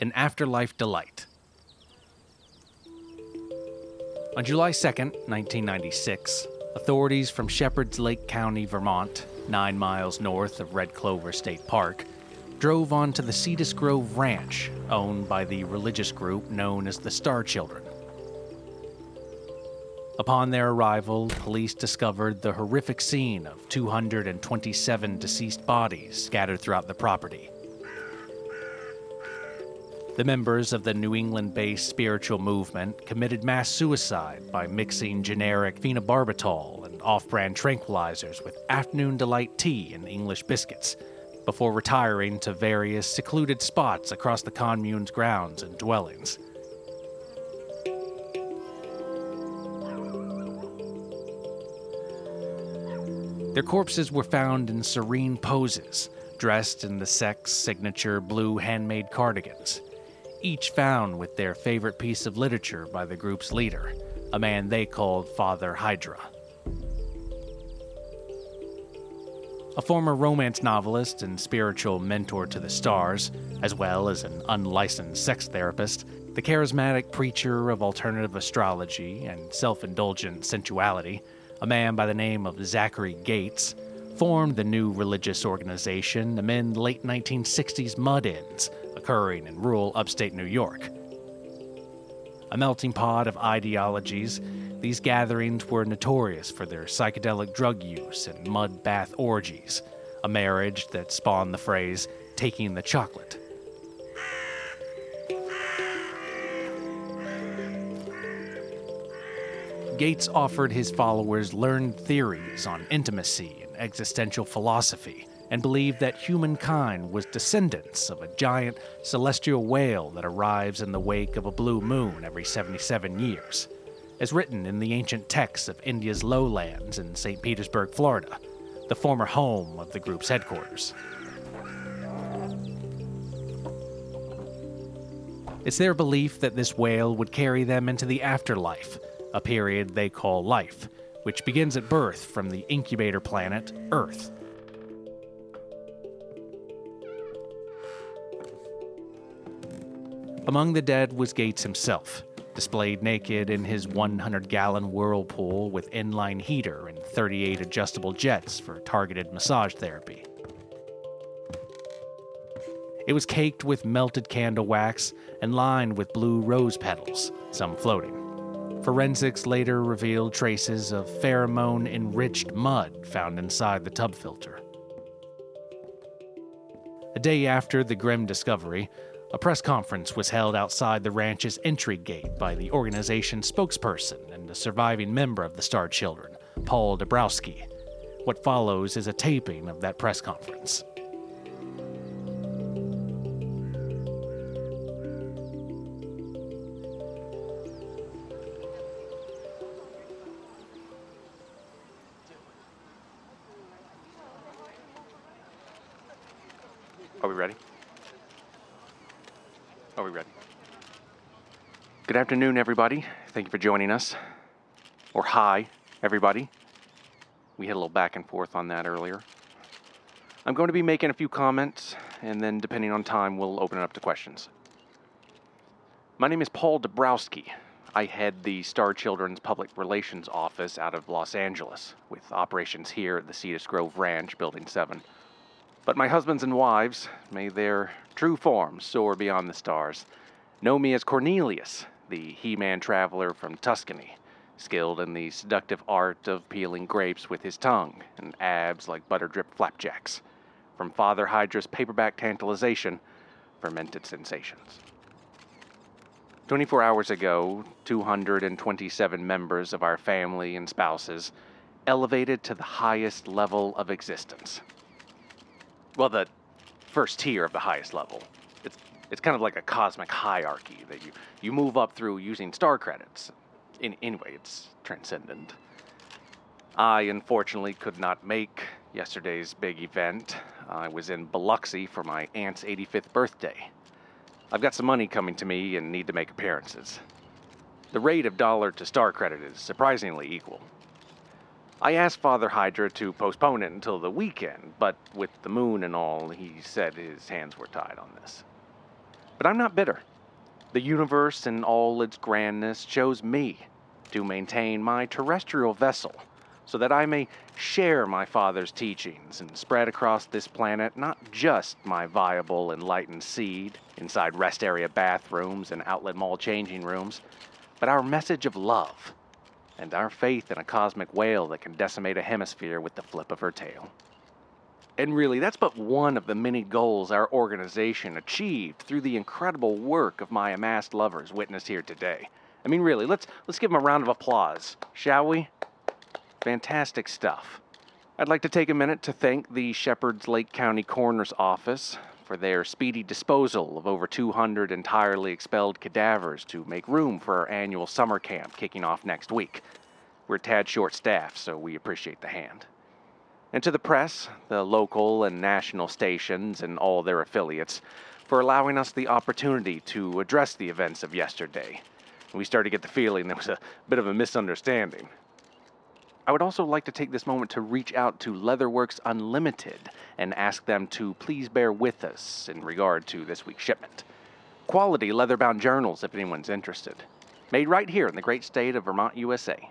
An Afterlife Delight. On July 2nd, 1996, authorities from Shepherd's Lake County, Vermont, nine miles north of Red Clover State Park, drove onto the Cetus Grove Ranch, owned by the religious group known as the Star Children. Upon their arrival, police discovered the horrific scene of 227 deceased bodies scattered throughout the property. The members of the New England based spiritual movement committed mass suicide by mixing generic phenobarbital and off brand tranquilizers with afternoon delight tea and English biscuits, before retiring to various secluded spots across the commune's grounds and dwellings. Their corpses were found in serene poses, dressed in the sect's signature blue handmade cardigans each found with their favorite piece of literature by the group's leader, a man they called Father Hydra. A former romance novelist and spiritual mentor to the stars, as well as an unlicensed sex therapist, the charismatic preacher of alternative astrology and self indulgent sensuality, a man by the name of Zachary Gates, formed the new religious organization amid late 1960s mud ins occurring in rural upstate New York. A melting pot of ideologies, these gatherings were notorious for their psychedelic drug use and mud bath orgies, a marriage that spawned the phrase, taking the chocolate. Gates offered his followers learned theories on intimacy and existential philosophy, and believed that humankind was descendants of a giant celestial whale that arrives in the wake of a blue moon every 77 years, as written in the ancient texts of India's lowlands in St. Petersburg, Florida, the former home of the group's headquarters. It's their belief that this whale would carry them into the afterlife, a period they call life, which begins at birth from the incubator planet, Earth. Among the dead was Gates himself, displayed naked in his 100 gallon whirlpool with inline heater and 38 adjustable jets for targeted massage therapy. It was caked with melted candle wax and lined with blue rose petals, some floating. Forensics later revealed traces of pheromone enriched mud found inside the tub filter. A day after the grim discovery, a press conference was held outside the ranch's entry gate by the organization's spokesperson and a surviving member of the Star Children, Paul Dabrowski. What follows is a taping of that press conference. Are we ready? Are we ready? Good afternoon, everybody. Thank you for joining us. Or hi, everybody. We had a little back and forth on that earlier. I'm going to be making a few comments, and then depending on time, we'll open it up to questions. My name is Paul Dabrowski. I head the Star Children's Public Relations Office out of Los Angeles, with operations here at the Cetus Grove Ranch, Building 7. But my husbands and wives, may their true forms soar beyond the stars, know me as Cornelius, the He Man traveler from Tuscany, skilled in the seductive art of peeling grapes with his tongue and abs like butter drip flapjacks. From Father Hydra's paperback tantalization, fermented sensations. 24 hours ago, 227 members of our family and spouses elevated to the highest level of existence well, the first tier of the highest level. It's kind of like a cosmic hierarchy that you, you move up through using star credits. In, anyway, it's transcendent. I unfortunately could not make yesterday's big event. I was in Biloxi for my aunt's 85th birthday. I've got some money coming to me and need to make appearances. The rate of dollar to star credit is surprisingly equal. I asked Father Hydra to postpone it until the weekend, but with the moon and all, he said his hands were tied on this. But I'm not bitter. The universe in all its grandness chose me to maintain my terrestrial vessel so that I may share my Father's teachings and spread across this planet not just my viable, enlightened seed inside rest area bathrooms and outlet mall changing rooms, but our message of love and our faith in a cosmic whale that can decimate a hemisphere with the flip of her tail. And really, that's but one of the many goals our organization achieved through the incredible work of my amassed lovers witnessed here today. I mean, really, let's, let's give them a round of applause, shall we? Fantastic stuff. I'd like to take a minute to thank the Shepherd's Lake County Coroner's Office for their speedy disposal of over 200 entirely expelled cadavers to make room for our annual summer camp kicking off next week. We're tad short staffed, so we appreciate the hand. And to the press, the local and national stations, and all their affiliates, for allowing us the opportunity to address the events of yesterday. We started to get the feeling there was a bit of a misunderstanding. I would also like to take this moment to reach out to Leatherworks Unlimited and ask them to please bear with us in regard to this week's shipment. Quality leather-bound journals, if anyone's interested. Made right here in the great state of Vermont, USA.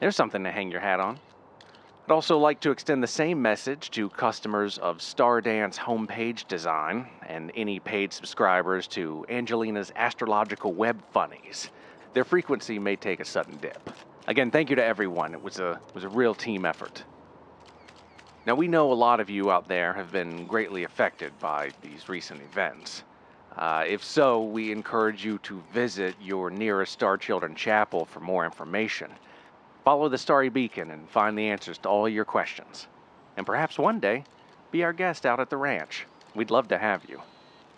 There's something to hang your hat on. I'd also like to extend the same message to customers of Stardance homepage design and any paid subscribers to Angelina's Astrological Web Funnies. Their frequency may take a sudden dip. Again, thank you to everyone. It was a was a real team effort. Now we know a lot of you out there have been greatly affected by these recent events. Uh, if so, we encourage you to visit your nearest Star Children Chapel for more information. Follow the Starry Beacon and find the answers to all your questions. And perhaps one day, be our guest out at the ranch. We'd love to have you.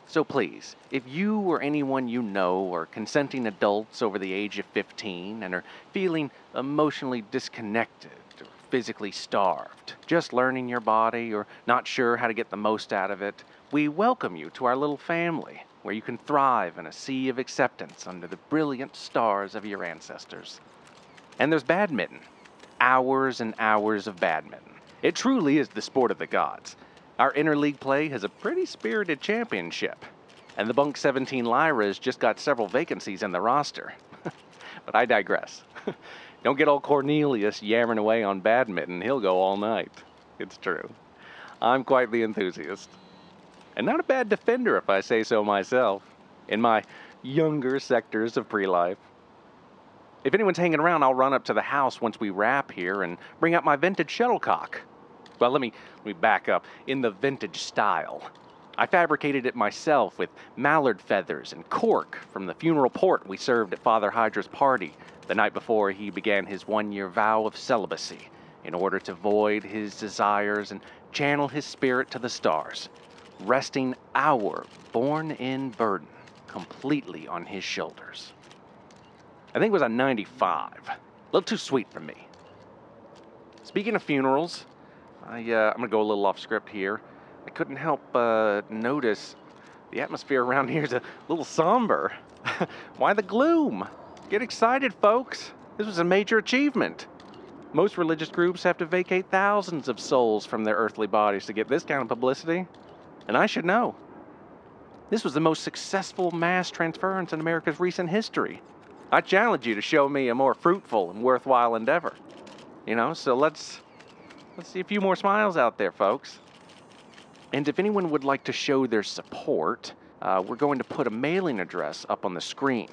So please, if you or anyone you know are consenting adults over the age of 15 and are feeling emotionally disconnected or physically starved, just learning your body or not sure how to get the most out of it, we welcome you to our little family where you can thrive in a sea of acceptance under the brilliant stars of your ancestors. And there's badminton. Hours and hours of badminton. It truly is the sport of the gods. Our interleague play has a pretty spirited championship, and the Bunk 17 Lyras just got several vacancies in the roster. but I digress. Don't get old Cornelius yammering away on badminton, he'll go all night. It's true. I'm quite the enthusiast. And not a bad defender, if I say so myself, in my younger sectors of pre life. If anyone's hanging around, I'll run up to the house once we wrap here and bring out my vintage shuttlecock. Well, let me, let me back up. In the vintage style. I fabricated it myself with mallard feathers and cork from the funeral port we served at Father Hydra's party the night before he began his one year vow of celibacy in order to void his desires and channel his spirit to the stars, resting our born in burden completely on his shoulders. I think it was a 95. A little too sweet for me. Speaking of funerals, I, uh, I'm going to go a little off script here. I couldn't help uh, notice the atmosphere around here is a little somber. Why the gloom? Get excited, folks. This was a major achievement. Most religious groups have to vacate thousands of souls from their earthly bodies to get this kind of publicity. And I should know. This was the most successful mass transference in America's recent history. I challenge you to show me a more fruitful and worthwhile endeavor. You know, so let's Let's see a few more smiles out there, folks. And if anyone would like to show their support, uh, we're going to put a mailing address up on the screen.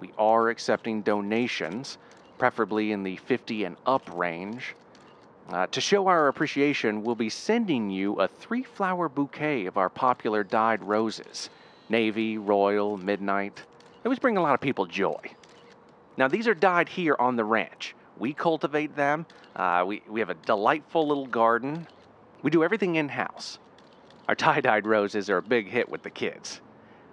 We are accepting donations, preferably in the 50 and up range. Uh, to show our appreciation, we'll be sending you a three flower bouquet of our popular dyed roses navy, royal, midnight. They always bring a lot of people joy. Now, these are dyed here on the ranch. We cultivate them. Uh, we, we have a delightful little garden. We do everything in house. Our tie dyed roses are a big hit with the kids.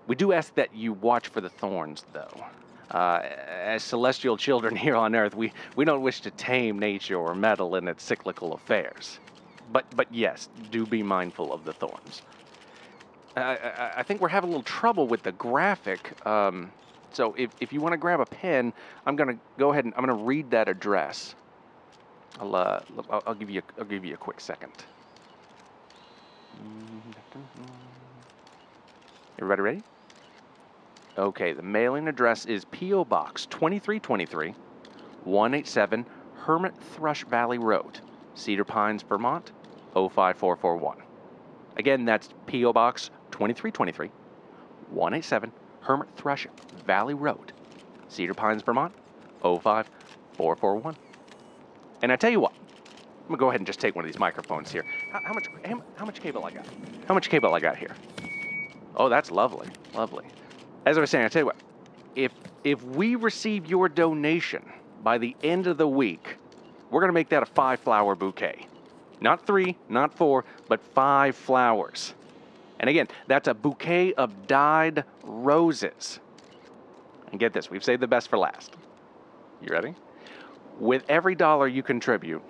We do ask that you watch for the thorns, though. Uh, as celestial children here on Earth, we, we don't wish to tame nature or meddle in its cyclical affairs. But, but yes, do be mindful of the thorns. I, I, I think we're having a little trouble with the graphic. Um, so if, if you want to grab a pen, I'm going to go ahead and I'm going to read that address. I'll, uh, I'll, give you a, I'll give you a quick second. Everybody ready? Okay, the mailing address is P.O. Box 2323, 187 Hermit Thrush Valley Road, Cedar Pines, Vermont 05441. Again, that's P.O. Box 2323, 187 Hermit Thrush Valley Road, Cedar Pines, Vermont 05441. And I tell you what, I'm gonna go ahead and just take one of these microphones here. How, how much? How, much cable I got? How much cable I got here? Oh, that's lovely, lovely. As I was saying, I tell you what, if if we receive your donation by the end of the week, we're gonna make that a five flower bouquet. Not three, not four, but five flowers. And again, that's a bouquet of dyed roses. And get this, we've saved the best for last. You ready? With every dollar you contribute,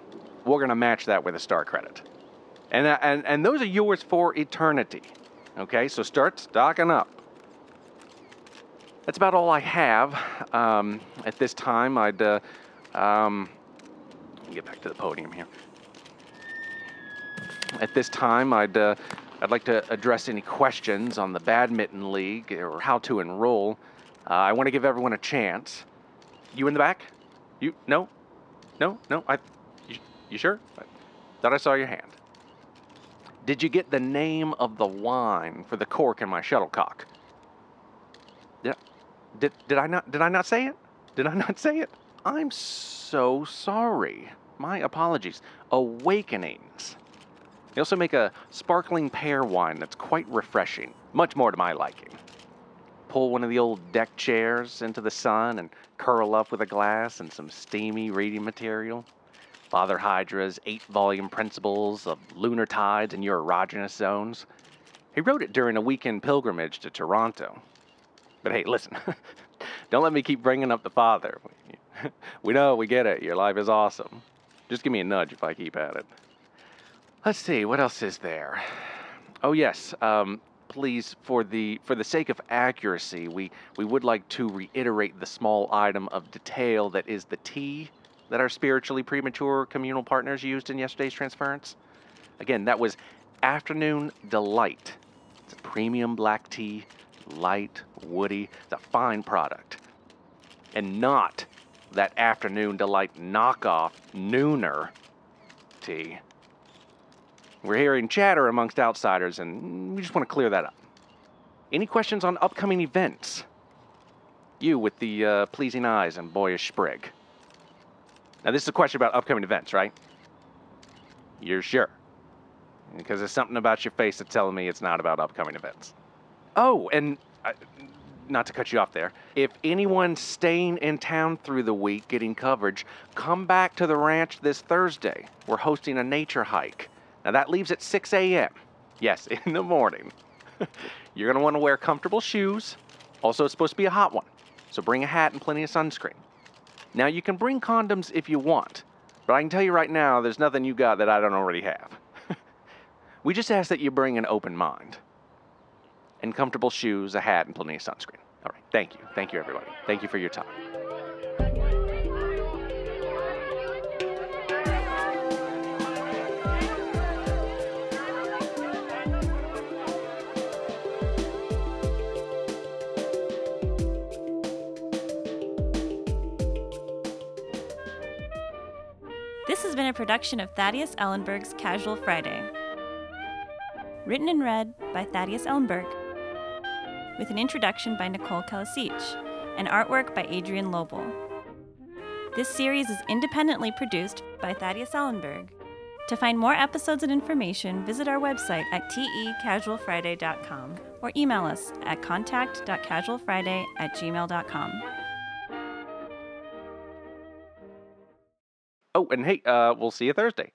we're going to match that with a star credit. And, uh, and, and those are yours for eternity. Okay, so start stocking up. That's about all I have um, at this time. I'd uh, um, get back to the podium here. At this time, I'd uh, I'd like to address any questions on the badminton league or how to enroll. Uh, I want to give everyone a chance. You in the back? You no, no, no. I, you, you sure? I thought I saw your hand. Did you get the name of the wine for the cork in my shuttlecock? Did, did, did I not did I not say it? Did I not say it? I'm so sorry. My apologies. Awakenings. They also make a sparkling pear wine that's quite refreshing, much more to my liking. Pull one of the old deck chairs into the sun and curl up with a glass and some steamy reading material. Father Hydra's eight volume principles of lunar tides and your erogenous zones. He wrote it during a weekend pilgrimage to Toronto. But hey, listen, don't let me keep bringing up the father. We know, we get it. Your life is awesome. Just give me a nudge if I keep at it. Let's see, what else is there? Oh yes, um, please, for the for the sake of accuracy, we we would like to reiterate the small item of detail that is the tea that our spiritually premature communal partners used in yesterday's transference. Again, that was Afternoon Delight. It's a premium black tea, light, woody. It's a fine product, and not that Afternoon Delight knockoff Nooner tea. We're hearing chatter amongst outsiders, and we just want to clear that up. Any questions on upcoming events? You with the uh, pleasing eyes and boyish sprig. Now, this is a question about upcoming events, right? You're sure? Because there's something about your face that's telling me it's not about upcoming events. Oh, and uh, not to cut you off there, if anyone's staying in town through the week getting coverage, come back to the ranch this Thursday. We're hosting a nature hike. Now that leaves at 6 a.m. Yes, in the morning. You're going to want to wear comfortable shoes. Also, it's supposed to be a hot one. So bring a hat and plenty of sunscreen. Now, you can bring condoms if you want, but I can tell you right now, there's nothing you got that I don't already have. we just ask that you bring an open mind and comfortable shoes, a hat, and plenty of sunscreen. All right. Thank you. Thank you, everybody. Thank you for your time. A production of Thaddeus Ellenburg's Casual Friday. Written and read by Thaddeus Ellenburg, with an introduction by Nicole Calasich and artwork by Adrienne Lobl. This series is independently produced by Thaddeus Ellenburg. To find more episodes and information, visit our website at tecasualfriday.com or email us at contact.casualfriday at gmail.com. and hey, uh, we'll see you Thursday.